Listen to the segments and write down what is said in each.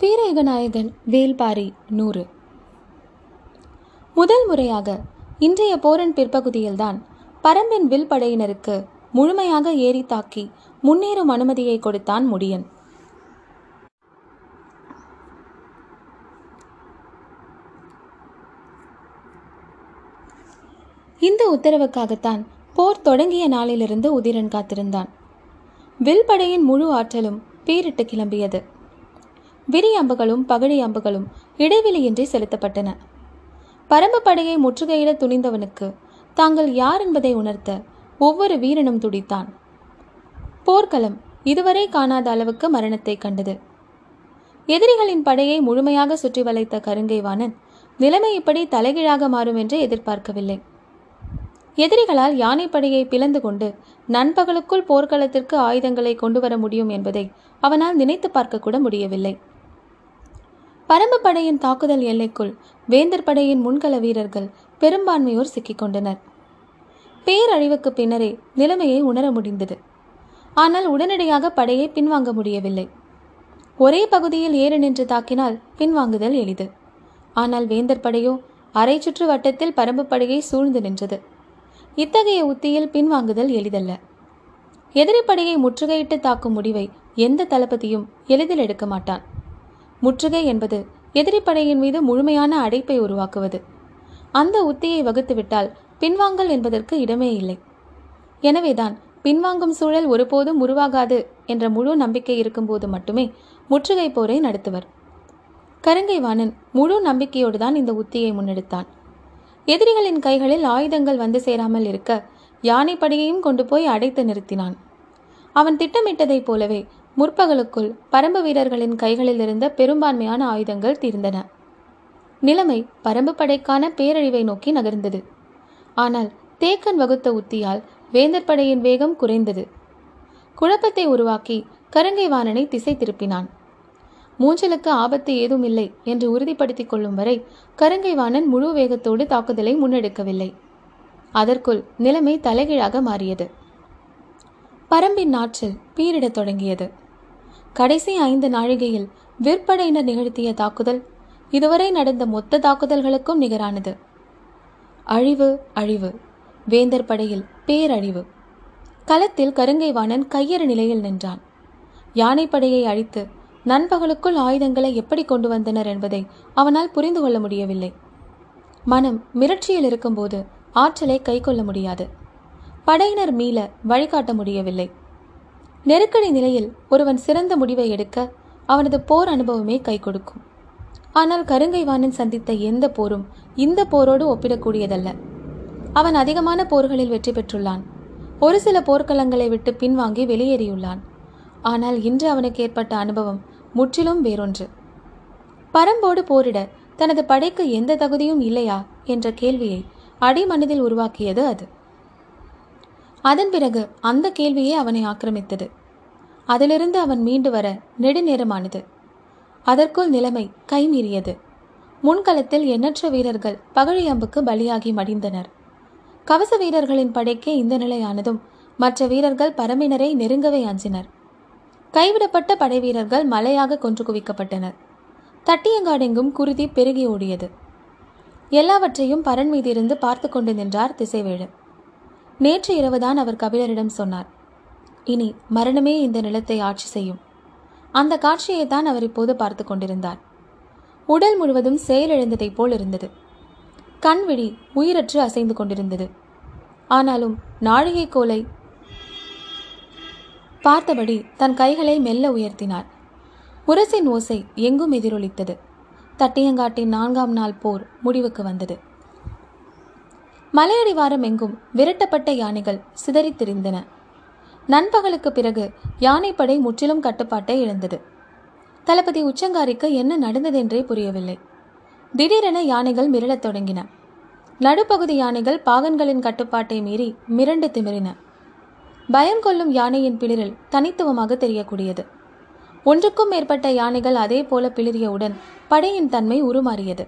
வீரேகநாயகன் வேல்பாரி நூறு. முதல் முறையாக இன்றைய போரன் பிற்பகுதியில்தான் பரம்பின் வில் படையினருக்கு முழுமையாக ஏறி தாக்கி முன்னேறும் அனுமதியை கொடுத்தான் முடியன். இந்த உத்தரவுக்காகத்தான் போர் தொடங்கிய நாளிலிருந்து உதிரன் காத்திருந்தான். வில்படையின் முழு ஆற்றலும் பேரிட்டு கிளம்பியது. விரி அம்புகளும் பகழி அம்புகளும் இடைவெளியின்றி செலுத்தப்பட்டன. பரம்பு படையை முற்றுகையிட துணிந்தவனுக்கு தாங்கள் யார் என்பதை உணர்த்த ஒவ்வொரு வீரனும் துடித்தான். போர்க்களம் இதுவரை காணாத அளவுக்கு மரணத்தை கண்டது. எதிரிகளின் படையை முழுமையாக சுற்றி வளைத்த கருங்கைவாணன் நிலைமை இப்படி தலைகீழாக மாறும் என்று எதிர்பார்க்கவில்லை. எதிரிகளால் யானைப்படையை பிளந்து கொண்டு நண்பகலுக்குள் போர்க்களத்திற்கு ஆயுதங்களை கொண்டு வர முடியும் என்பதை அவனால் நினைத்து பார்க்க கூட முடியவில்லை. பரம்பு படையின் தாக்குதல் எல்லைக்குள் வேந்தர் படையின் முன்கள வீரர்கள் பெரும்பான்மையோர் சிக்கிக்கொண்டனர். பேரழிவுக்கு பின்னரே நிலைமையை உணர முடிந்தது. ஆனால் உடனடியாக படையை பின்வாங்க முடியவில்லை. ஒரே பகுதியில் ஏறு நின்று தாக்கினால் பின்வாங்குதல் எளிது. ஆனால் வேந்தர் படையோ அரை சுற்று வட்டத்தில் பரம்பு படையை சூழ்ந்து நின்றது. இத்தகைய உத்தியில் பின்வாங்குதல் எளிதல்ல. எதிரிப்படையை முற்றுகையிட்டு தாக்கும் முடிவை எந்த தளபதியும் எளிதில் எடுக்க மாட்டான். முற்றுகை என்பது எதிரிப்படையின் மீது முழுமையான அடைப்பை உருவாக்குவது. அந்த உத்தியை வகுத்துவிட்டால் பின்வாங்கல் என்பதற்கு இடமே இல்லை. எனவேதான் பின்வாங்கும் சூழல் ஒருபோதும் உருவாகாது என்ற முழு நம்பிக்கை இருக்கும்போது மட்டுமே முற்றுகை போரை நடத்துவர். கருங்கை வாணன் முழு நம்பிக்கையோடு தான் இந்த உத்தியை முன்னெடுத்தான். எதிரிகளின் கைகளில் ஆயுதங்கள் வந்து சேராமல் இருக்க யானைப்படையையும் கொண்டு போய் அடைத்து நிறுத்தினான். அவன் திட்டமிட்டதைப் போலவே முற்பகலுக்குள் பரம்பு வீரர்களின் கைகளில் இருந்த பெரும்பான்மையான ஆயுதங்கள் தீர்ந்தன. நிலைமை பரம்பு படைக்கான பேரழிவை நோக்கி நகர்ந்தது. ஆனால் தேக்கன் வகுத்த உத்தியால் வேந்தர் படையின் வேகம் குறைந்தது. குழப்பத்தை உருவாக்கி கருங்கை வாணனை திசை திருப்பினான். மூஞ்சலுக்கு ஆபத்து ஏதும் இல்லை என்று உறுதிப்படுத்திக் கொள்ளும் வரை கருங்கை வாணன் முழு வேகத்தோடு தாக்குதலை முன்னெடுக்கவில்லை. அதற்குள் நிலைமை தலைகீழாக மாறியது. பரம்பின் ஆற்றல் பீரிடத் தொடங்கியது. கடைசி ஐந்து நாழிகையில் விற்படையினர் நிகழ்த்திய தாக்குதல் இதுவரை நடந்த மொத்த தாக்குதல்களுக்கும் நிகரானது. அழிவு அழிவு. வேந்தர் படையில் பேரழிவு. களத்தில் கருங்கைவாணன் கையறு நிலையில் நின்றான். யானைப்படையை அழித்து நண்பகலுக்குள் ஆயுதங்களை எப்படி கொண்டு வந்தனர் என்பதை அவனால் புரிந்து கொள்ள முடியவில்லை. மனம் மிரட்சியில் இருக்கும்போது ஆற்றலை கை கொள்ள முடியாது. படையினர் மீள வழிகாட்ட முடியவில்லை. நெருக்கடி நிலையில் ஒருவன் சிறந்த முடிவை எடுக்க அவனது போர் அனுபவமே கை கொடுக்கும். ஆனால் கருங்கைவானன் சந்தித்த எந்த போரும் இந்த போரோடு ஒப்பிடக்கூடியதல்ல. அவன் அதிகமான போர்களில் வெற்றி பெற்றுள்ளான். ஒரு சில போர்க்களங்களை விட்டு பின்வாங்கி வெளியேறியுள்ளான். ஆனால் இன்று அவனுக்கு ஏற்பட்ட அனுபவம் முற்றிலும் வேறொன்று. பரம்போடு போரிட தனது படைக்கு எந்த தகுதியும் இல்லையா என்ற கேள்வியை அடிமனதில் உருவாக்கியது அது. அதன் பிறகு அந்த கேள்வியே அவனை ஆக்கிரமித்தது. அதிலிருந்து அவன் மீண்டு வர நெடுநேரமானது. அதற்குள் நிலைமை கைமீறியது முன்களத்தில் எண்ணற்ற வீரர்கள் பகழி அம்புக்கு பலியாகி மடிந்தனர். கவச வீரர்களின் படைக்கே இந்த நிலையானதும் மற்ற வீரர்கள் பரம்பினரை நெருங்கவே அஞ்சினர். கைவிடப்பட்ட படை வீரர்கள் மலையாக கொன்று குவிக்கப்பட்டனர். தட்டியங்காடெங்கும் குருதி பெருகி ஓடியது. எல்லாவற்றையும் பரன் மீதிருந்து பார்த்து கொண்டு நின்றார் திசைவேழு நேற்று இரவுதான் அவர் கபிலரிடம் சொன்னார். இனி மரணமே இந்த நிலத்தை ஆட்சி செய்யும். அந்த காட்சியை தான் அவர் இப்போது பார்த்து கொண்டிருந்தார். உடல் முழுவதும் செயலிழந்ததைப் போல் இருந்தது. கண்விழி உயிரற்று அசைந்து கொண்டிருந்தது. ஆனாலும் நாழிகை கோலை பார்த்தபடி தன் கைகளை மெல்ல உயர்த்தினார். முரசின் ஓசை எங்கும் எதிரொலித்தது. தட்டியங்காட்டின் நான்காம் நாள் போர் முடிவுக்கு வந்தது. மலையடிவாரம் எங்கும் விரட்டப்பட்ட யானைகள் சிதறித் திரிந்தன நண்பகலுக்கு பிறகு யானைப்படை முற்றிலும் கட்டுப்பாட்டை இழந்தது. தளபதி உச்சங்காரிக்கு என்ன நடந்ததென்றே புரியவில்லை. திடீரென யானைகள் மிரளத் தொடங்கின. நடுப்பகுதி யானைகள் பாகன்களின் கட்டுப்பாட்டை மீறி மிரண்டு திமிரின. பயம் கொள்ளும் யானையின் பிளிரில் தனித்துவமாக தெரியக்கூடியது. ஒன்றுக்கும் மேற்பட்ட யானைகள் அதே போல பிளிரியவுடன் படையின் தன்மை உருமாறியது.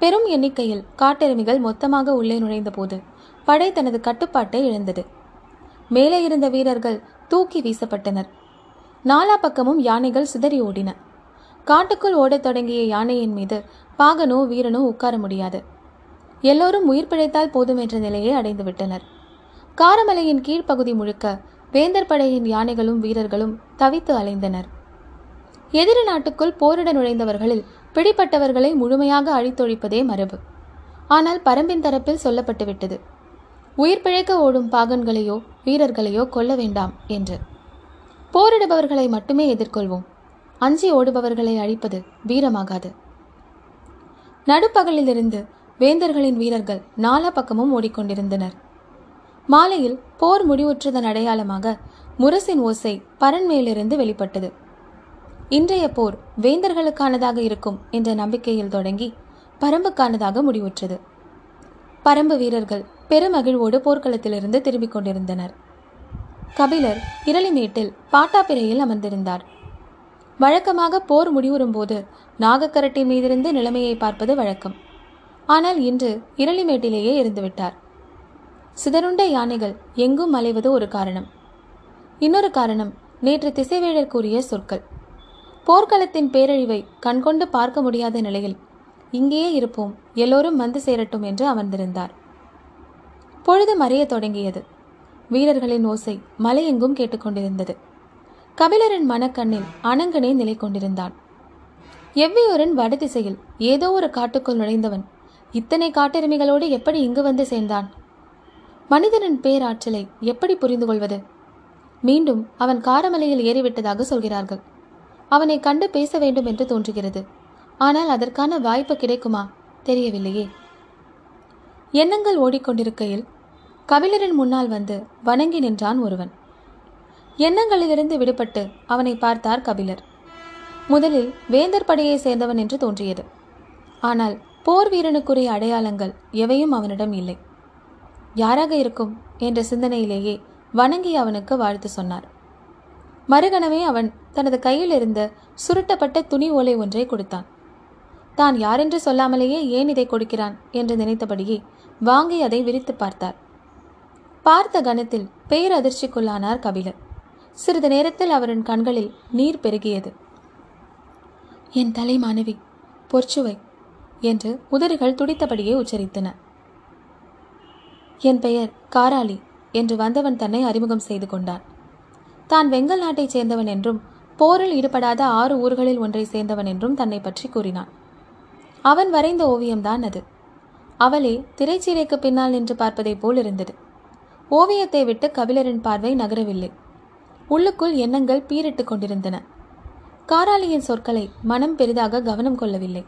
பெரும் எண்ணிக்கையில் காட்டெருமிகள் மொத்தமாக உள்ளே நுழைந்தபோது படை தனது கட்டுப்பாட்டை இழந்தது. மேலே இருந்த வீரர்கள் தூக்கி வீசப்பட்டனர். நாலா பக்கமும் யானைகள் சிதறி ஓடின. காட்டுக்குள் ஓடத் தொடங்கிய யானையின் மீது பாகனோ வீரனோ உட்கார முடியாது. எல்லோரும் உயிர் பிழைத்தால் போதும் என்ற நிலையை அடைந்து விட்டனர் காரமலையின் கீழ்ப்பகுதி முழுக்க வேந்தர் படையின் யானைகளும் வீரர்களும் தவித்து அலைந்தனர். எதிரி நாட்டுக்குள் போரிட நுழைந்தவர்களில் பிடிப்பட்டவர்களை முழுமையாக அழித்தொழிப்பதே மரபு. ஆனால் பரம்பின் தரப்பில் சொல்லப்பட்டுவிட்டது. உயிர் பிழைக்க ஓடும் பாகன்களையோ வீரர்களையோ கொல்ல வேண்டாம் என்று. போரிடுபவர்களை மட்டுமே எதிர்கொள்வோம். அஞ்சி ஓடுபவர்களை அழிப்பது வீரமாகாது. நடுப்பகலிலிருந்து வேந்தர்களின் வீரர்கள் நாலா பக்கமும் ஓடிக்கொண்டிருந்தனர். மாலையில் போர் முடிவுற்றதன் அடையாளமாக முரசின் ஓசை பரன்மேலிருந்து வெளிப்பட்டது. இன்றைய போர் வேந்தர்களுக்கானதாக இருக்கும் என்ற நம்பிக்கையில் தொடங்கி பரம்புக்கானதாக முடிவுற்றது. பரம்பு வீரர்கள் பெருமகிழ்வோடு போர்க்களத்திலிருந்து திரும்பிக் கொண்டிருந்தனர். கபிலர் இரளிமேட்டில் பாட்டாப்பிரையில் அமர்ந்திருந்தார். வழக்கமாக போர் முடிவுறும் போது நாகக்கரட்டை மீதிருந்து நிலைமையை பார்ப்பது வழக்கம். ஆனால் இன்று இரளிமேட்டிலேயே இருந்துவிட்டார். சிதறுண்ட யானைகள் எங்கும் அலைவது ஒரு காரணம். இன்னொரு காரணம் நேற்று திசைவேழர் கூறிய சொற்கள். போர்க்களத்தின் பேரழிவை கண்கொண்டு பார்க்க முடியாத நிலையில் இங்கேயே இருப்போம். எல்லோரும் வந்து சேரட்டும் என்று அமர்ந்திருந்தார். பொழுது மறைய தொடங்கியது. வீரர்களின் ஓசை மலையெங்கும் கேட்டுக்கொண்டிருந்தது கபிலரின் மனக்கண்ணில் அனங்கனே நிலை கொண்டிருந்தான். எவ்வியூரின் வடதிசையில் ஏதோ ஒரு காட்டுக்குள் நுழைந்தவன் இத்தனை காட்டெருமைகளோடு எப்படி இங்கு வந்து சேர்ந்தான்? மனிதனின் பேராற்றலை எப்படி புரிந்து கொள்வது மீண்டும் அவன் காரமலையில் ஏறிவிட்டதாக சொல்கிறார்கள். அவனை கண்டு பேச வேண்டும் என்று தோன்றுகிறது. ஆனால் அதற்கான வாய்ப்பு கிடைக்குமா? தெரியவில்லையே. எண்ணங்கள் ஓடிக்கொண்டிருக்கையில் கவிழரின் முன்னால் வந்து வணங்கி நின்றான் ஒருவன். எண்ணங்களிலிருந்து விடுபட்டு அவனை பார்த்தார் கபிலர். முதலில் வேந்தர் படையை சேர்ந்தவன் என்று தோன்றியது. ஆனால் போர் வீரனுக்குரிய அடையாளங்கள் எவையும் அவனிடம் இல்லை. யாராக இருக்கும்? என்ற சிந்தனையிலேயே வணங்கி அவனுக்கு வாழ்த்து சொன்னார். மறுகணமே அவன் தனது கையில் இருந்த சுருட்டப்பட்ட துணி ஓலை ஒன்றை கொடுத்தான். தான் யாரென்று சொல்லாமலேயே ஏன் இதை கொடுக்கிறான்? என்று நினைத்தபடியே வாங்கி அதை விரித்து பார்த்தார். பார்த்த கணத்தில் பேரதிர்ச்சிக்குள்ளானார் கபிலர். சிறிது நேரத்தில் அவரின் கண்களில் நீர் பெருகியது. என் தலை மாணவி பொற்சுவை என்று உதறுகள் துடித்தபடியே உச்சரித்தன. என் பெயர் காராளி என்று வந்தவன் தன்னை அறிமுகம் செய்து கொண்டான். தான் வெங்கல் நாட்டைச் சேர்ந்தவன் என்றும் போரில் ஈடுபடாத ஆறு ஊர்களில் ஒன்றை சேர்ந்தவன் என்றும் தன்னை பற்றி கூறினான். அவன் வரைந்த ஓவியம்தான் அது. அவளே திரைச்சீலைக்கு பின்னால் நின்று பார்ப்பதைப் போல் இருந்தது. ஓவியத்தை விட்டு கபிலரின் பார்வை நகரவில்லை. உள்ளுக்குள் எண்ணங்கள் பீரிட்டு கொண்டிருந்தன. காராளியின் சொற்களை மனம் பெரிதாக கவனம் கொள்ளவில்லை.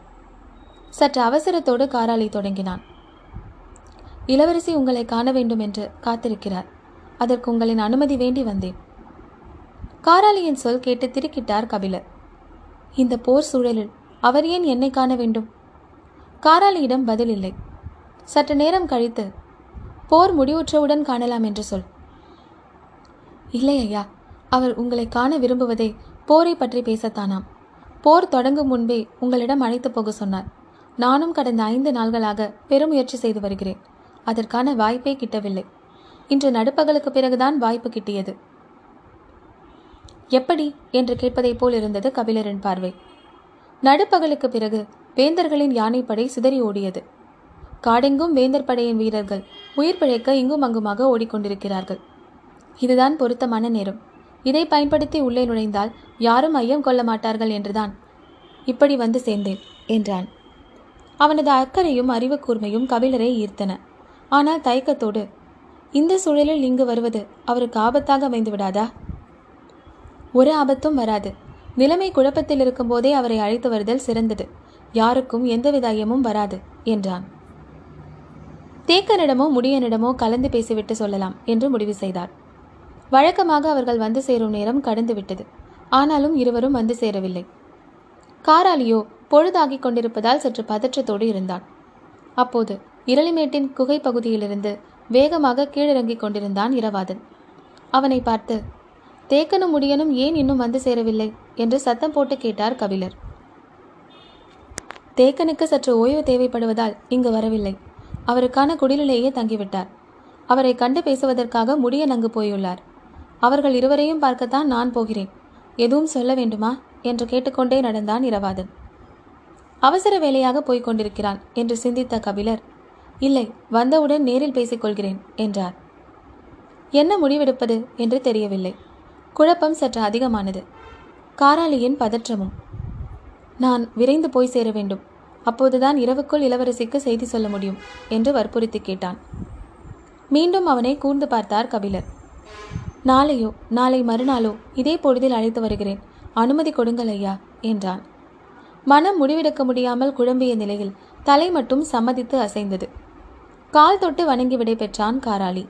சற்று அவசரத்தோடு காராளி தொடங்கினான். இளவரசி உங்களை காண வேண்டும் என்று காத்திருக்கிறார். அதற்கு உங்களின் அனுமதி வேண்டி வந்தேன். காராளியின் சொல் கேட்டு திருக்கிட்டார் கபிலர். இந்த போர் சூழலில் அவர் ஏன் என்னை காண வேண்டும்? காராளியிடம் பதில் இல்லை. சற்று நேரம் கழித்து போர் முடிவுற்றவுடன் காணலாம் என்று சொல். இல்லை ஐயா அவர் உங்களை காண விரும்புவதே போரை பற்றி பேசத்தானாம். போர் தொடங்கும் முன்பே உங்களிடம் அழைத்து போக சொன்னார். நானும் கடந்த ஐந்து நாள்களாக பெருமுயற்சி செய்து வருகிறேன். அதற்கான வாய்ப்பே கிட்டவில்லை. இன்று நடுப்பகலுக்கு பிறகுதான் வாய்ப்பு கிட்டியது. எப்படி? என்று கேட்பதைப் போல் இருந்தது கபிலரின் பார்வை. நடுப்பகலுக்கு பிறகு வேந்தர்களின் யானைப்படை சிதறி ஓடியது. காடெங்கும் வேந்தர் படையின் வீரர்கள் உயிர் பிழைக்க இங்கும் அங்குமாக ஓடிக்கொண்டிருக்கிறார்கள். இதுதான் பொருத்தமான நேரம். இதை பயன்படுத்தி உள்ளே நுழைந்தால் யாரும் ஐயம் கொள்ள மாட்டார்கள் என்றுதான். இப்படி வந்து சேர்ந்தேன் என்றான். அவனது அக்கறையும் அறிவு கூர்மையும் கபிலரை ஈர்த்தன. ஆனால் தயக்கத்தோடு இந்த சூழலில் இங்கு வருவது அவருக்கு ஆபத்தாக அமைந்து விடாதா ஒரு ஆபத்தும் வராது. நிலைமை குழப்பத்தில் இருக்கும்போதே அவரை அழைத்து வருதல் சிறந்தது. யாருக்கும் எந்தவித ஐயமும் வராது என்றான். தேக்கனிடமோ முடியனிடமோ கலந்து பேசிவிட்டு சொல்லலாம் என்று முடிவு செய்தார். வழக்கமாக அவர்கள் வந்து சேரும் நேரம் கடந்து விட்டது. ஆனாலும் இருவரும் வந்து சேரவில்லை. காராலியோ பொழுதாகிக் கொண்டிருப்பதால் சற்று பதற்றத்தோடு இருந்தான். அப்போது இரளிமேட்டின் குகை பகுதியிலிருந்து வேகமாக கீழிறங்கிக் கொண்டிருந்தான் இரவாதன். அவனை பார்த்து தேக்கனும் முடியனும் ஏன் இன்னும் வந்து சேரவில்லை? என்று சத்தம் போட்டு கேட்டார் கபிலர். தேக்கனுக்கு சற்று ஓய்வு தேவைப்படுவதால் இங்கு வரவில்லை. அவருக்கான குடிலிலேயே தங்கிவிட்டார். அவரை கண்டு பேசுவதற்காக முடியன் அங்கு போயுள்ளார். அவர்கள் இருவரையும் பார்க்கத்தான் நான் போகிறேன். எதுவும் சொல்ல வேண்டுமா? என்று கேட்டுக்கொண்டே நடந்தான் இரவாதன். அவசர வேலையாக போய்க் கொண்டிருக்கிறான் என்று சிந்தித்த கபிலர் இல்லை வந்தவுடன் நேரில் பேசிக்கொள்கிறேன் என்றார். என்ன முடிவெடுப்பது? என்று தெரியவில்லை. குழப்பம் சற்று அதிகமானது. காராளியின் பதற்றமும். நான் விரைந்து போய் சேர வேண்டும். அப்போதுதான் இரவுக்குள் இளவரசிக்கு செய்தி சொல்ல முடியும் என்று வற்புறுத்தி கேட்டான். மீண்டும் அவனை கூர்ந்து பார்த்தார் கபிலர். நாளையோ நாளை மறுநாளோ இதே பொழுதில் அழைத்து வருகிறேன். அனுமதி கொடுங்கள் ஐயா என்றான். மனம் முடிவெடுக்க முடியாமல் குழம்பிய நிலையில் தலை மட்டும் சம்மதித்து அசைந்தது. கால் தொட்டு வணங்கி விடை பெற்றான் காராளி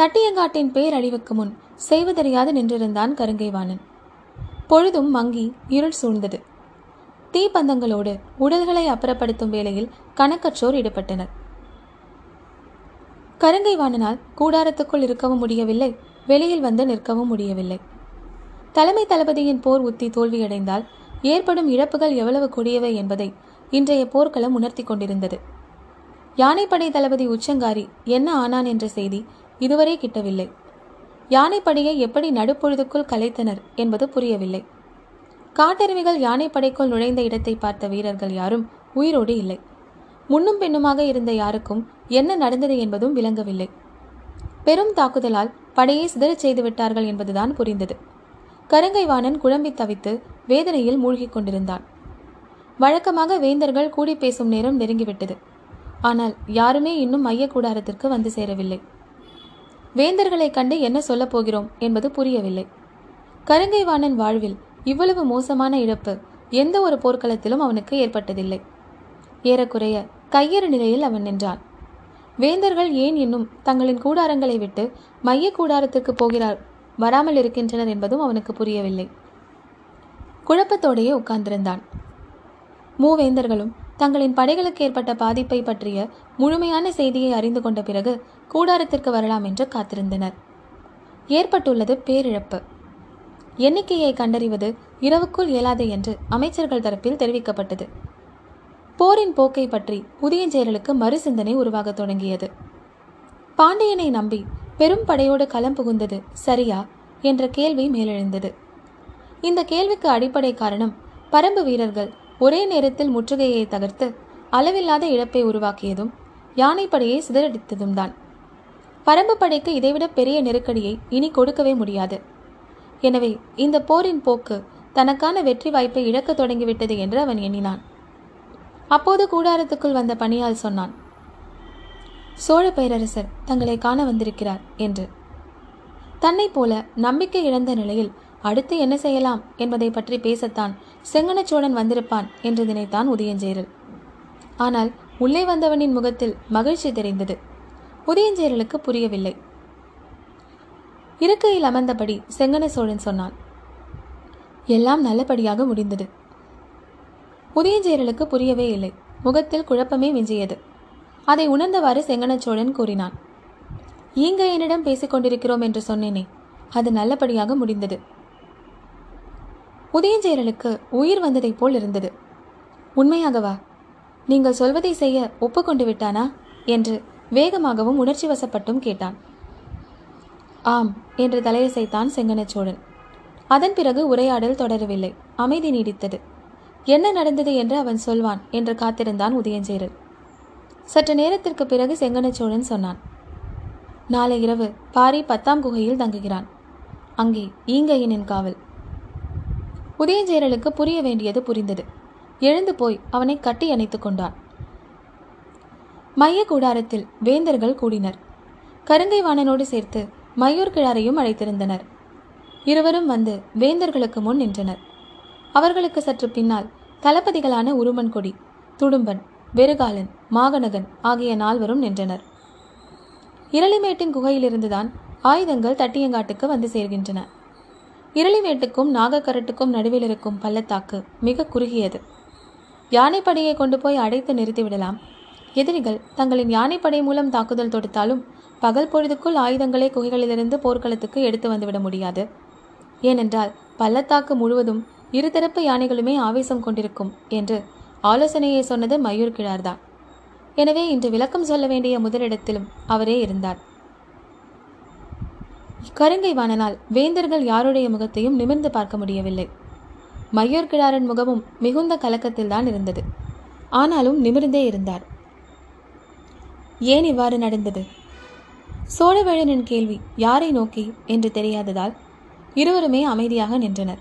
தட்டியங்காட்டின் பேரழிவுக்கு முன் செய்வதறியாது நின்றிருந்தான் கருங்கைவாணன். பொழுதும் மங்கி இருள் சூழ்ந்தது. தீப்பந்தங்களோடு உடல்களை அப்புறப்படுத்தும் வேளையில் கணக்கற்றோர் ஈடுபட்டனர். கருங்கைவாணனால் கூடாரத்துக்குள் இருக்கவும் முடியவில்லை வெளியில் வந்து நிற்கவும் முடியவில்லை. தலைமை தளபதியின் போர் உத்தி தோல்வியடைந்தால் ஏற்படும் இழப்புகள் எவ்வளவு கொடியவை என்பதை இன்றைய போர்க்களம் உணர்த்தி கொண்டிருந்தது. யானைப்படை தளபதி உச்சங்காரி என்ன ஆனான் என்ற செய்தி இதுவரை கிட்டவில்லை. யானைப்படையை எப்படி நடுப்பொழுதுக்குள் கலைத்தனர் என்பது புரியவில்லை. காட்டெருமைகள் யானைப்படைக்குள் நுழைந்த இடத்தை பார்த்த வீரர்கள் யாரும் உயிரோடு இல்லை. முன்னும் பெண்ணுமாக இருந்த யாருக்கும் என்ன நடந்தது என்பதும் விளங்கவில்லை. பெரும் தாக்குதலால் படையை சிதறச் செய்து விட்டார்கள் என்பதுதான் புரிந்தது. கருங்கைவாணன் குழம்பி தவித்து வேதனையில் மூழ்கிக் கொண்டிருந்தான். வழக்கமாக வேந்தர்கள் கூடி பேசும் நேரம் நெருங்கிவிட்டது. ஆனால் யாருமே இன்னும் மைய கூடாரத்திற்கு வந்து சேரவில்லை. வேந்தர்களைக் கண்டு என்ன சொல்லப் போகிறோம் என்பது புரியவில்லை. கருங்கைவாணன் வாழ்வில் இவ்வளவு மோசமான இழப்பு எந்த ஒரு போர்க்களத்திலும் அவனுக்கு ஏற்பட்டதில்லை. ஏறக்குறைய கையறு நிலையில் அவன் நின்றான். வேந்தர்கள் ஏன் இன்னும் தங்களின் கூடாரங்களை விட்டு மைய கூடாரத்துக்கு போகிறார் வராமல் இருக்கின்றனர் என்பதும் அவனுக்கு புரியவில்லை. குழப்பத்தோடையே உட்கார்ந்திருந்தான். மூவேந்தர்களும் தங்களின் படைகளுக்கு ஏற்பட்ட பாதிப்பை பற்றிய முழுமையான செய்தியை அறிந்து கொண்ட பிறகு கூடாரத்திற்கு வரலாம் என்று காத்திருந்தனர். ஏற்பட்டுள்ளது பேரிழப்பு. எண்ணிக்கையை கண்டறிவது இரவுக்குள் இயலாது என்று அமைச்சர்கள் தரப்பில் தெரிவிக்கப்பட்டது. போரின் போக்கை பற்றி புதியஞ்சேரலுக்கு மறு சிந்தனை உருவாகத் தொடங்கியது. பாண்டியனை நம்பி பெரும் படையோடு களம் புகுந்தது சரியா என்ற கேள்வி மேலெழுந்தது. இந்த கேள்விக்கு அடிப்படை காரணம் பரம்பு வீரர்கள் ஒரே நேரத்தில் முற்றுகையை தகர்த்து அளவில்லாத இழப்பை உருவாக்கியதும் யானைப்படையை சிதறடித்ததும் தான். பரம்பு படைக்கு இதைவிட பெரிய நெருக்கடியை இனி கொடுக்கவே முடியாது. எனவே இந்த போரின் போக்கு தனக்கான வெற்றி வாய்ப்பை இழக்க தொடங்கிவிட்டது என்று அவன் எண்ணினான். அப்போது கூடாரத்துக்குள் வந்த பணியால் சொன்னான் சோழ பேரரசர் தங்களை காண வந்திருக்கிறார் என்று. தன்னைப் போல நம்பிக்கை இழந்த நிலையில் அடுத்து என்ன செய்யலாம் என்பதை பற்றி பேசத்தான் செங்கனச்சோழன் வந்திருப்பான் என்று நினைத்தான் உதயஞ்சேரல் ஆனால் உள்ளே வந்தவனின் முகத்தில் மகிழ்ச்சி தெரிந்தது. உதயஞ்சேரலுக்கு புரியவில்லை. இருக்கையில் அமர்ந்தபடி செங்கன சோழன் சொன்னான் எல்லாம் நல்லபடியாக முடிந்தது. உதயஞ்சேரலுக்கு புரியவே இல்லை. முகத்தில் குழப்பமே மிஞ்சியது. அதை உணர்ந்தவாறு செங்கனச்சோழன் கூறினான் ஈங்கையனிடம் என்னிடம் பேசிக்கொண்டிருக்கிறோம் என்று சொன்னேனே அது நல்லபடியாக முடிந்தது. உதயஞ்சேரலுக்கு உயிர் வந்ததைப் போல் இருந்தது. உண்மையாகவா? நீங்கள் சொல்வதை செய்ய ஒப்புக்கொண்டு விட்டானா? என்று வேகமாகவும் உணர்ச்சி வசப்பட்டும் கேட்டான். ஆம் என்று தலையசைத்தான் செங்கனச்சோழன் அதன் பிறகு உரையாடல் தொடரவில்லை. அமைதி நீடித்தது. என்ன நடந்தது என்று அவன் சொல்வான் என்று காத்திருந்தான் உதயஞ்சேரல் சற்று நேரத்திற்கு பிறகு செங்கனச்சோழன் சொன்னான். நாளை இரவு பாரி பத்தாம் குகையில் தங்குகிறான். அங்கே ஈங்கையனின் காவல். உதயஞ்சேரலுக்கு புரிய வேண்டியது புரிந்தது. எழுந்து போய் அவனை கட்டி அணைத்து கொண்டான். மைய கூடாரத்தில் வேந்தர்கள் கூடினர். கருங்கை வாணனோடு சேர்த்து மயூர் கிழாரையும் அழைத்திருந்தனர். இருவரும் வந்து வேந்தர்களுக்கு முன் நின்றனர். அவர்களுக்கு சற்று பின்னால் தளபதிகளான உருமன் கொடி துடும்பன் வெறுகாலன் மாகனகன் ஆகிய நால்வரும் நின்றனர். இரளிமேட்டின் குகையிலிருந்துதான் ஆயுதங்கள் தட்டியங்காட்டுக்கு வந்து சேர்கின்றன. இரளிமேட்டுக்கும் நாகக்கரட்டுக்கும் நடுவில் இருக்கும் பள்ளத்தாக்கு மிக குறுகியது. யானைப்படையை கொண்டு போய் அடைத்து நிறுத்திவிடலாம் எதிரிகள் தங்களின் யானைப்படை மூலம் தாக்குதல் தொடுத்தாலும் பகல் பொழுதுக்குள் ஆயுதங்களை குகைகளிலிருந்து போர்க்களத்துக்கு எடுத்து வந்துவிட முடியாது. ஏனென்றால் பள்ளத்தாக்கு முழுவதும் இருதரப்பு யானைகளுமே ஆவேசம் கொண்டிருக்கும் என்று ஆலோசனையை சொன்னது மயூர் கிழார்தான். எனவே இன்று விளக்கம் சொல்ல வேண்டிய முதலிடத்திலும் அவரே இருந்தார். கருங்கை வாணனால் வேந்தர்கள் யாருடைய முகத்தையும் நிமிர்ந்து பார்க்க முடியவில்லை. மையூர் கிழாரன் முகமும் மிகுந்த கலக்கத்தில்தான் இருந்தது. ஆனாலும் நிமிர்ந்தே இருந்தார். ஏன் இவ்வாறு நடந்தது? சோழவேழனின் கேள்வி யாரை நோக்கி என்று தெரியாததால் இருவருமே அமைதியாக நின்றனர்.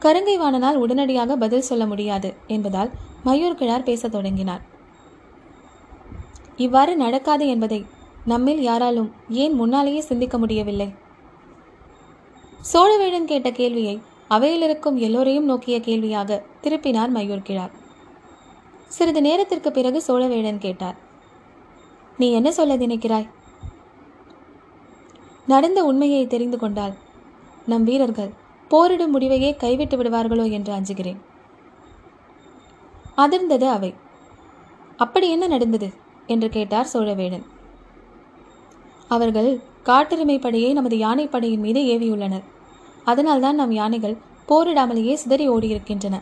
கருங்கை வாணனால் உடனடியாக பதில் சொல்ல முடியாது என்பதால் மயூர் கிழார் பேசத் தொடங்கினார். இவ்வாறு நடக்காது என்பதை நம்மில் யாராலும் ஏன் முன்னாலேயே சிந்திக்க முடியவில்லை? சோழவேழன் கேட்ட கேள்வியை அவையில் இருக்கும் எல்லோரையும் நோக்கிய கேள்வியாக திருப்பினார் மயூர் கிழார். சிறிது நேரத்திற்கு பிறகு சோழவேழன் கேட்டார் நீ என்ன சொல்ல நினைக்கிறாய் நடந்த உண்மையை தெரிந்து கொண்டால் நம் வீரர்கள் போரிடும் முடிவையே கைவிட்டு விடுவார்களோ என்று அஞ்சுகிறேன். அதிர்ந்தது அவை. அப்படி என்ன நடந்தது? என்று கேட்டார் சோழவேடன். அவர்கள் காட்டெருமை படையை நமது யானைப்படையின் மீது ஏவியுள்ளனர். அதனால்தான் நம் யானைகள் போரிடாமலேயே சிதறி ஓடியிருக்கின்றன.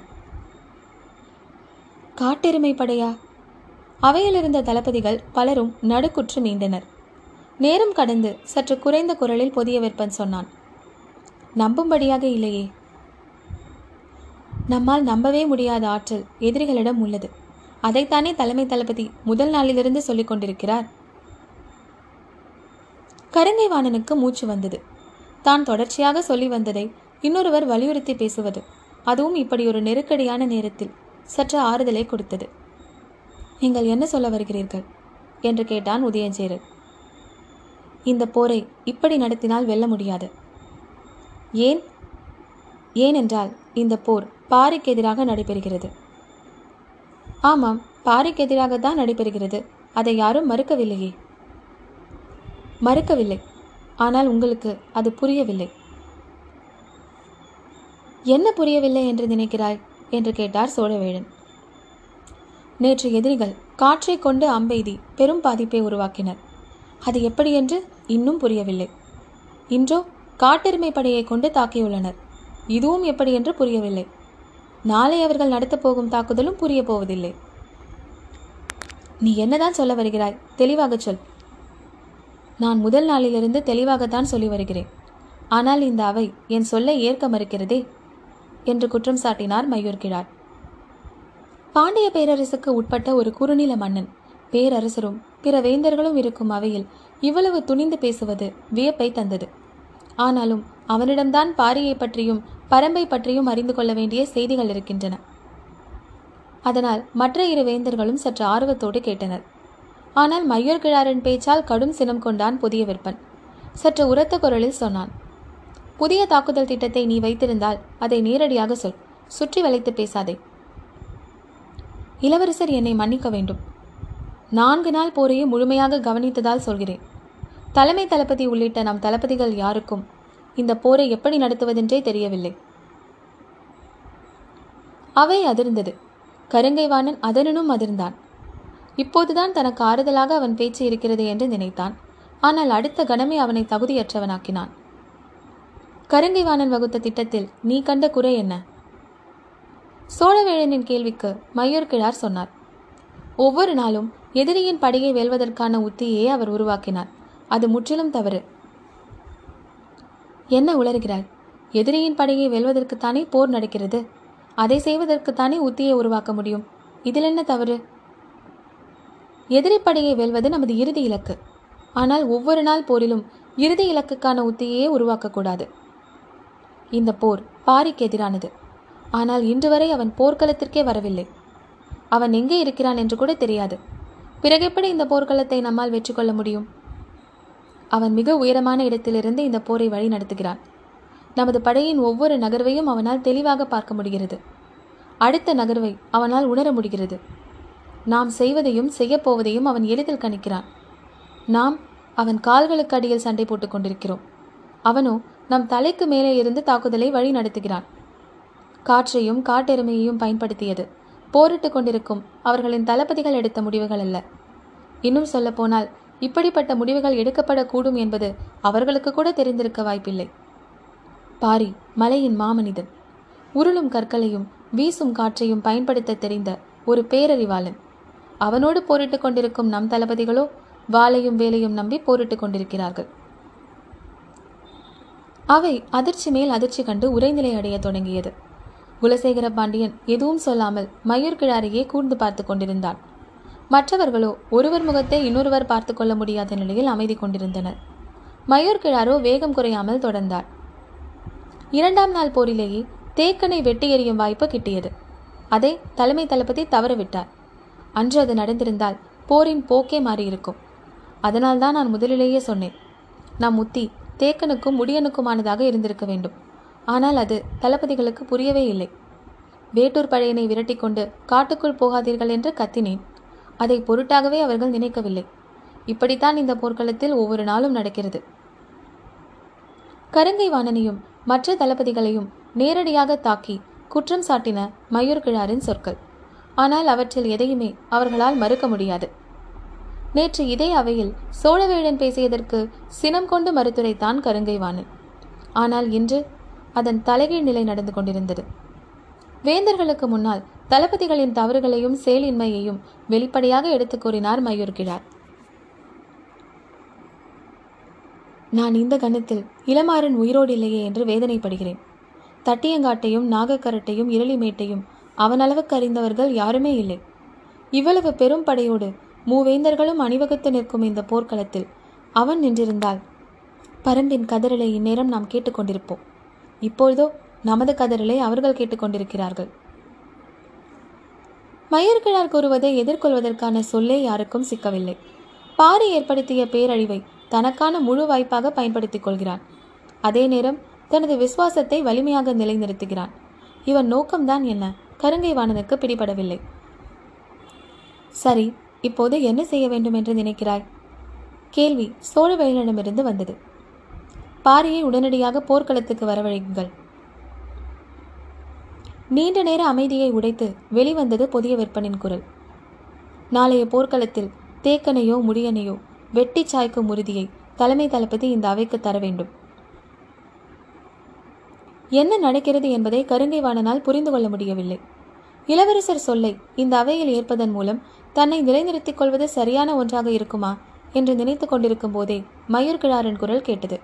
காட்டெருமை படையா அவையிலிருந்த தளபதிகள் பலரும் நடுக்குற்று மீண்டனர் நேரம் கடந்து சற்று குறைந்த குரலில் புதிய வெப்பன் சொன்னான் நம்பும்படியாக இல்லையே. நம்மால் நம்பவே முடியாத ஆற்றல் எதிரிகளிடம் உள்ளது. அதைத்தானே தலைமை தளபதி முதல் நாளிலிருந்து சொல்லிக் கொண்டிருக்கிறார்? கருங்கைவாணனுக்கு மூச்சு வந்தது. தான் தொடர்ச்சியாக சொல்லி வந்ததை இன்னொருவர் வலியுறுத்தி பேசுவது அதுவும் இப்படி ஒரு நெருக்கடியான நேரத்தில் சற்று ஆறுதலை கொடுத்தது. நீங்கள் என்ன சொல்ல வருகிறீர்கள்? என்று கேட்டான் உதயஞ்சேரர் இந்த போரை இப்படி நடத்தினால் வெல்ல முடியாது. ஏன்? ஏனென்றால் இந்த போர் பாரிக்கு எதிராக நடைபெறுகிறது. ஆமாம் பாரிக்கு எதிராக தான் நடைபெறுகிறது. அதை யாரும் மறுக்கவில்லையே. மறுக்கவில்லை. ஆனால் உங்களுக்கு அது புரியவில்லை. என்ன புரியவில்லை என்று நினைக்கிறாய்? என்று கேட்டார் சோழவேழன் நேற்று எதிரிகள் காற்றை கொண்டு அம்பெய்தி பெரும் பாதிப்பை உருவாக்கினர். அது எப்படி என்று இன்னும் புரியவில்லை. இன்றோ காட்டெருமை படையை கொண்டு தாக்கியுள்ளனர். இதுவும் எப்படி என்று புரியவில்லை. நாளை அவர்கள் நடத்தப் போகும் தாக்குதலும் புரிய போவதில்லை. நீ என்னதான் சொல்ல வருகிறாய்? தெளிவாகச் சொல். நான் முதல் நாளிலிருந்து தெளிவாகத்தான் சொல்லி வருகிறேன். ஆனால் இந்த அவை என் சொல்லை ஏற்க மறுக்கிறதே? என்று குற்றம் சாட்டினார் மயூர்கிழார். பாண்டிய பேரரசுக்கு உட்பட்ட ஒரு குறுநில மன்னன் பேரரசரும் பிற வேந்தர்களும் இருக்கும் அவையில் இவ்வளவு துணிந்து பேசுவது வியப்பை தந்தது. ஆனாலும் அவனிடம்தான் பாரியை பற்றியும் பரம்பை பற்றியும் அறிந்து கொள்ள வேண்டிய செய்திகள் இருக்கின்றன. அதனால் மற்ற இரு வேந்தர்களும் சற்று ஆர்வத்தோடு கேட்டனர். ஆனால் மையூர் கிழாரின் பேச்சால் கடும் சினம் கொண்டான் புதிய விற்பன். சற்று உரத்த குரலில் சொன்னான் புதிய தாக்குதல் திட்டத்தை நீ வைத்திருந்தால் அதை நேரடியாக சொல் சுற்றி வளைத்து பேசாதே. இளவரசர் என்னை மன்னிக்க வேண்டும். நான்கு நாள் போரையும் முழுமையாக கவனித்ததால் சொல்கிறேன். தலைமை தளபதி உள்ளிட்ட நம் தளபதிகள் யாருக்கும் இந்த போரை எப்படி நடத்துவதென்றே தெரியவில்லை. அவை அதிர்ந்தது. கருங்கைவாணன் அதனனும் அதிர்ந்தான். இப்போதுதான் தனக்கு ஆறுதலாக அவன் பேச்சு இருக்கிறது என்று நினைத்தான். ஆனால் அடுத்த கணமே அவனை தகுதியற்றவனாக்கினான். கருங்கைவாணன் வகுத்த திட்டத்தில் நீ கண்ட குறை என்ன? சோழவேழனின் கேள்விக்கு மயூர் கிழார் சொன்னார். ஒவ்வொரு நாளும் எதிரியின் படையை வெல்வதற்கான உத்தியை அவர் உருவாக்கினார். அது முற்றிலும் தவறு. என்ன உளறுகிறாய்? எதிரியின் படையை வெல்வதற்குத்தானே போர் நடக்கிறது. அதை செய்வதற்குத்தானே உத்தியை உருவாக்க முடியும். இதில் என்ன தவறு? எதிரிப்படையை வெல்வது நமது இறுதி இலக்கு. ஆனால் ஒவ்வொரு நாள் போரிலும் இறுதி இலக்குக்கான உத்தியையே உருவாக்கக்கூடாது. இந்த போர் பாரிக்கு எதிரானது. ஆனால் இன்று வரை அவன் போர்க்களத்திற்கே வரவில்லை. அவன் எங்கே இருக்கிறான் என்று கூட தெரியாது. பிறகு எப்படி இந்த போர்க்களத்தை நம்மால் வெற்றி கொள்ள முடியும்? அவன் மிக உயரமான இடத்திலிருந்து இந்த போரை வழி நடத்துகிறான். நமது படையின் ஒவ்வொரு நகர்வையும் அவனால் தெளிவாக பார்க்க முடிகிறது. அடுத்த நகர்வை அவனால் உணர முடிகிறது. நாம் செய்வதையும் செய்யப்போவதையும் அவன் எளிதில் கணிக்கிறான். நாம் அவன் கால்களுக்கு அடியில் சண்டை போட்டுக் கொண்டிருக்கிறோம். அவனோ நம் தலைக்கு மேலே இருந்து தாக்குதலை வழி நடத்துகிறான். காற்றையும் காட்டெருமையையும் பயன்படுத்தியது. போரிட்டுக் கொண்டிருக்கும் அவர்களின் தளபதிகள் எடுத்த முடிவுகள் அல்ல. இன்னும் சொல்லப்போனால் இப்படிப்பட்ட முடிவுகள் எடுக்கப்படக்கூடும் என்பது அவர்களுக்கு கூட தெரிந்திருக்க வாய்ப்பில்லை. பாரி மலையின் மாமனிதன். உருளும் கற்களையும் வீசும் காற்றையும் பயன்படுத்த தெரிந்த ஒரு பேரறிவாளன். அவனோடு போரிட்டுக் கொண்டிருக்கும் நம் தளபதிகளோ வாளையும் வேலையும் நம்பி போரிட்டுக் கொண்டிருக்கிறார்கள். அவை அதிர்ச்சி மேல் அதிர்ச்சி கண்டு உரைநிலை அடைய தொடங்கியது. குலசேகர பாண்டியன் எதுவும் சொல்லாமல் மயூர்கிழாரையே கூர்ந்து பார்த்து கொண்டிருந்தான். மற்றவர்களோ ஒருவர் முகத்தை இன்னொருவர் பார்த்து கொள்ள முடியாத நிலையில் அமைதி கொண்டிருந்தனர். மயூர்கிழாரோ வேகம் குறையாமல் தொடர்ந்தார். இரண்டாம் நாள் போரிலேயே தேக்கனை வெட்டி எறியும் வாய்ப்பு கிட்டியது. அதை தலைமை தளபதி தவறவிட்டார். அன்று அது நடந்திருந்தால் போரின் போக்கே மாறியிருக்கும். அதனால்தான் நான் முதலிலேயே சொன்னேன் நம் முத்தி தேக்கனுக்கும் முடியனுக்குமானதாக இருந்திருக்க வேண்டும். ஆனால் அது தளபதிகளுக்கு புரியவே இல்லை. வேட்டூர் பழையனை விரட்டிக்கொண்டு காட்டுக்குள் போகாதீர்கள் என்று கத்தினேன். அதை பொருட்டாகவே அவர்கள் நினைக்கவில்லை. இப்படித்தான் இந்த போர்க்களத்தில் ஒவ்வொரு நாளும் நடக்கிறது. கருங்கை வாணனையும் மற்ற தளபதிகளையும் நேரடியாக தாக்கி குற்றம் சாட்டின மயூர் கிழாரின் சொற்கள். ஆனால் அவற்றில் எதையுமே அவர்களால் மறுக்க முடியாது. நேற்று இதே அவையில் சோழவேடன் பேசியதற்கு சினம் கொண்டு மறுத்துரைத்தான் கருங்கைவாணன். ஆனால் இன்று அதன் தலைகீழ் நிலை நடந்து கொண்டிருந்தது. வேந்தர்களுக்கு முன்னால் தளபதிகளின் தவறுகளையும் செயலின்மையையும் வெளிப்படையாக எடுத்துக் கூறினார் மயூர் கிழார் நான் இந்த கணத்தில் இளமாறன் உயிரோடு இல்லையே என்று வேதனைப்படுகிறேன். தட்டியங்காட்டையும் நாகக்கரட்டையும் இரளிமேட்டையும் அவனளவுக்கு அறிந்தவர்கள் யாருமே இல்லை. இவ்வளவு பெரும் படையோடு மூவேந்தர்களும் அணிவகுத்து நிற்கும் இந்த போர்க்களத்தில் அவன் நின்றிருந்தால் பரம்பின் கதறலை இந்நேரம் நாம் கேட்டுக்கொண்டிருப்போம். இப்பொழுதோ நமது கதறலை அவர்கள் கேட்டுக்கொண்டிருக்கிறார்கள். மயர்கிழார் கூறுவதை எதிர்கொள்வதற்கான சொல்லே யாருக்கும் சிக்கவில்லை. பாரி ஏற்படுத்திய பேரழிவை தனக்கான முழு வாய்ப்பாக பயன்படுத்திக் கொள்கிறான். அதே நேரம் தனது விசுவாசத்தை வலிமையாக நிலைநிறுத்துகிறான். இவன் நோக்கம்தான் என்ன? கருங்கை வாணனுக்கு பிடிபடவில்லை. சரி இப்போது என்ன செய்ய வேண்டும் என்று நினைக்கிறாய்? கேள்வி சோழவேலனிடமிருந்து வந்தது. பாரியை உடனடியாக போர்க்களத்துக்கு வரவழையுங்கள். நீண்ட நேர அமைதியை உடைத்து வெளிவந்தது புதிய விற்பனின் குரல். நாளைய போர்க்களத்தில் தேக்கனையோ முடியனையோ வெட்டி சாய்க்கும் உறுதியை தலைமை தளபதி இந்த அவைக்கு தர வேண்டும். என்ன நடக்கிறது என்பதை கருங்கைவாணனால் புரிந்து கொள்ள முடியவில்லை. இளவரசர் சொல்லை இந்த அவையில் ஏற்பதன் மூலம் தன்னை நிலைநிறுத்திக் கொள்வது சரியான ஒன்றாக இருக்குமா என்று நினைத்து கொண்டிருக்கும் போதே மயூர் கிழாரின் குரல் கேட்டது.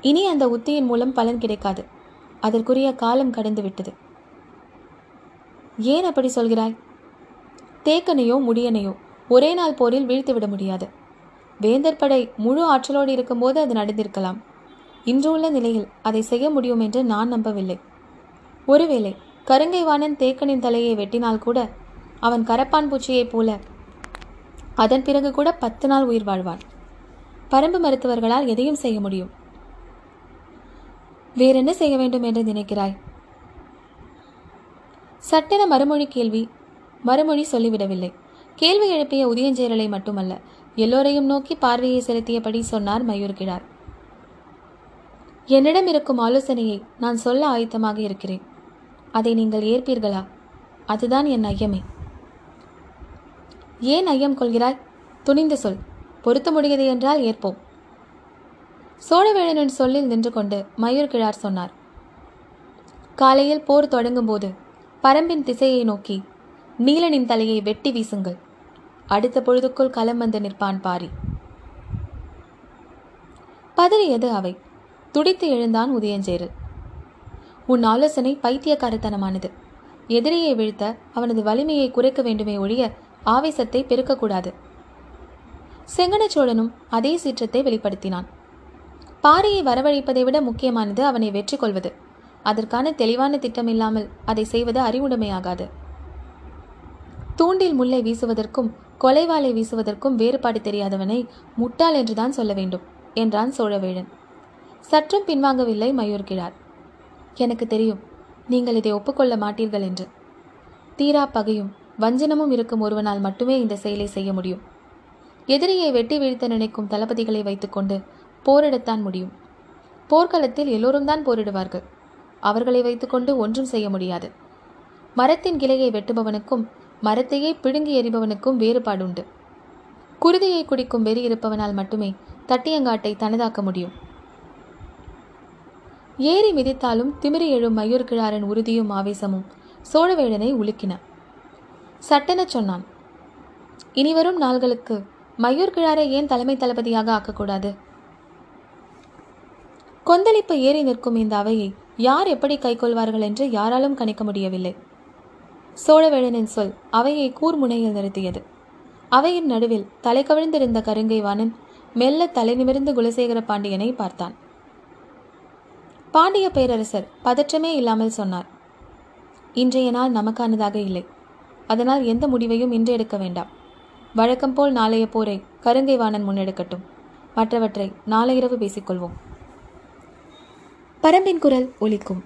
இனி அந்த உத்தியின் மூலம் பலன் கிடைக்காது. அதற்குரிய காலம் கடந்து விட்டது. ஏன் அப்படி சொல்கிறாய்? தேக்கனையோ முடியனையோ ஒரே நாள் போரில் வீழ்த்துவிட முடியாது. வேந்தர் படை முழு ஆற்றலோடு இருக்கும்போது அது நடந்திருக்கலாம். இன்று உள்ள நிலையில் அதை செய்ய முடியும் என்று நான் நம்பவில்லை. ஒருவேளை கருங்கைவாணன் தேக்கனின் தலையை வெட்டினால் கூட அவன் கரப்பான் பூச்சியைப் போல அதன் பிறகு கூட பத்து நாள் உயிர் வாழ்வான். பரம்பு மருத்துவர்களால் எதையும் செய்ய முடியும். வேறென்ன செய்ய வேண்டும் என்று நினைக்கிறாய்? சட்டென மறுமொழி கேள்வி மறுமொழி சொல்லிவிடவில்லை. கேள்வி எழுப்பிய உதயஞ்சேரலை மட்டுமல்ல எல்லோரையும் நோக்கி பார்வையை செலுத்தியபடி சொன்னார் மயூர்கிழார் என்னிடம் இருக்கும் ஆலோசனையை நான் சொல்ல ஆயத்தமாக இருக்கிறேன். அதை நீங்கள் ஏற்பீர்களா? அதுதான் என் ஐயமே. ஏன் ஐயம் கொள்கிறாய்? துணிந்து சொல். பொருத்த முடியது என்றால் ஏற்போம். சோழவேழனின் சொல்லில் நின்று கொண்டு மயூர் கிழார் சொன்னார். காலையில் போர் தொடங்கும் போது பரம்பின் திசையை நோக்கி நீலனின் தலையை வெட்டி வீசுங்கள். அடுத்த பொழுதுக்குள் களம் வந்து நிற்பான் பாரி. பதறியது அவை. துடித்து எழுந்தான் உதயஞ்சேரல் உன் ஆலோசனை பைத்தியக்காரத்தனமானது. எதிரியை வீழ்த்த அவனது வலிமையை குறைக்க வேண்டுமே ஒழிய ஆவேசத்தை பெருக்கக்கூடாது. செங்கனச்சோழனும் அதே சீற்றத்தை வெளிப்படுத்தினான். பாரியை வரவழைப்பதை விட முக்கியமானது அவனை வெற்றி கொள்வது அதற்கான தெளிவான திட்டம் இல்லாமல் அதை செய்வது அறிவுடைமையாகாது தூண்டில் முல்லை வீசுவதற்கும் கொலைவாளை வீசுவதற்கும் வேறுபாடு தெரியாதவனை முட்டாள் என்றுதான் சொல்ல வேண்டும் என்றான் சோழவேழன். சற்றும் பின்வாங்கவில்லை மயூர்கிழார் எனக்கு தெரியும் நீங்கள் இதை ஒப்புக்கொள்ள மாட்டீர்கள் என்று. தீரா பகையும் வஞ்சனமும் இருக்கும் ஒருவனால் மட்டுமே இந்த செயலை செய்ய முடியும். எதிரியை வெட்டி வீழ்த்த நினைக்கும் தளபதிகளை வைத்துக்கொண்டு போரிடத்தான் முடியும். போர்க்களத்தில் எல்லோரும் தான் போரிடுவார்கள். அவர்களை வைத்துக்கொண்டு ஒன்றும் செய்ய முடியாது. மரத்தின் கிளையை வெட்டுபவனுக்கும் மரத்தையே பிடுங்கி எறிபவனுக்கும் வேறுபாடுண்டு. குருதியை குடிக்கும் வெறி இருப்பவனால் மட்டுமே தட்டியங்காட்டை தனதாக்க முடியும். ஏறி மிதித்தாலும் திமிரி எழும் மயூர் கிழாரின் உறுதியும் ஆவேசமும் சோழவேழனை உலுக்கின. சட்டெனச் சொன்னான் இனிவரும் நாள்களுக்கு மயூர் கிழாரை ஏன் தலைமை தளபதியாக ஆக்கக்கூடாது? கொந்தளிப்பு ஏறி நிற்கும் இந்த அவையை யார் எப்படி கைக்கொள்வார்கள் என்று யாராலும் கணிக்க முடியவில்லை. சோழவேழனின் சொல் அவையை கூர்முனையில் நிறுத்தியது. அவையின் நடுவில் தலை கவிழ்ந்திருந்த கருங்கை வாணன் மெல்ல தலை நிமிர்ந்து குலசேகர பாண்டியனை பார்த்தான். பாண்டிய பேரரசர் பதற்றமே இல்லாமல் சொன்னார். இன்றைய நாள் நமக்கானதாக இல்லை. அதனால் எந்த முடிவையும் இன்று எடுக்க வேண்டாம். வழக்கம் போல் நாளைய போரை கருங்கை வாணன் முன்னெடுக்கட்டும். மற்றவற்றை நாளை இரவு பேசிக்கொள்வோம். பரம்பின் குரல் ஒலிக்கும்.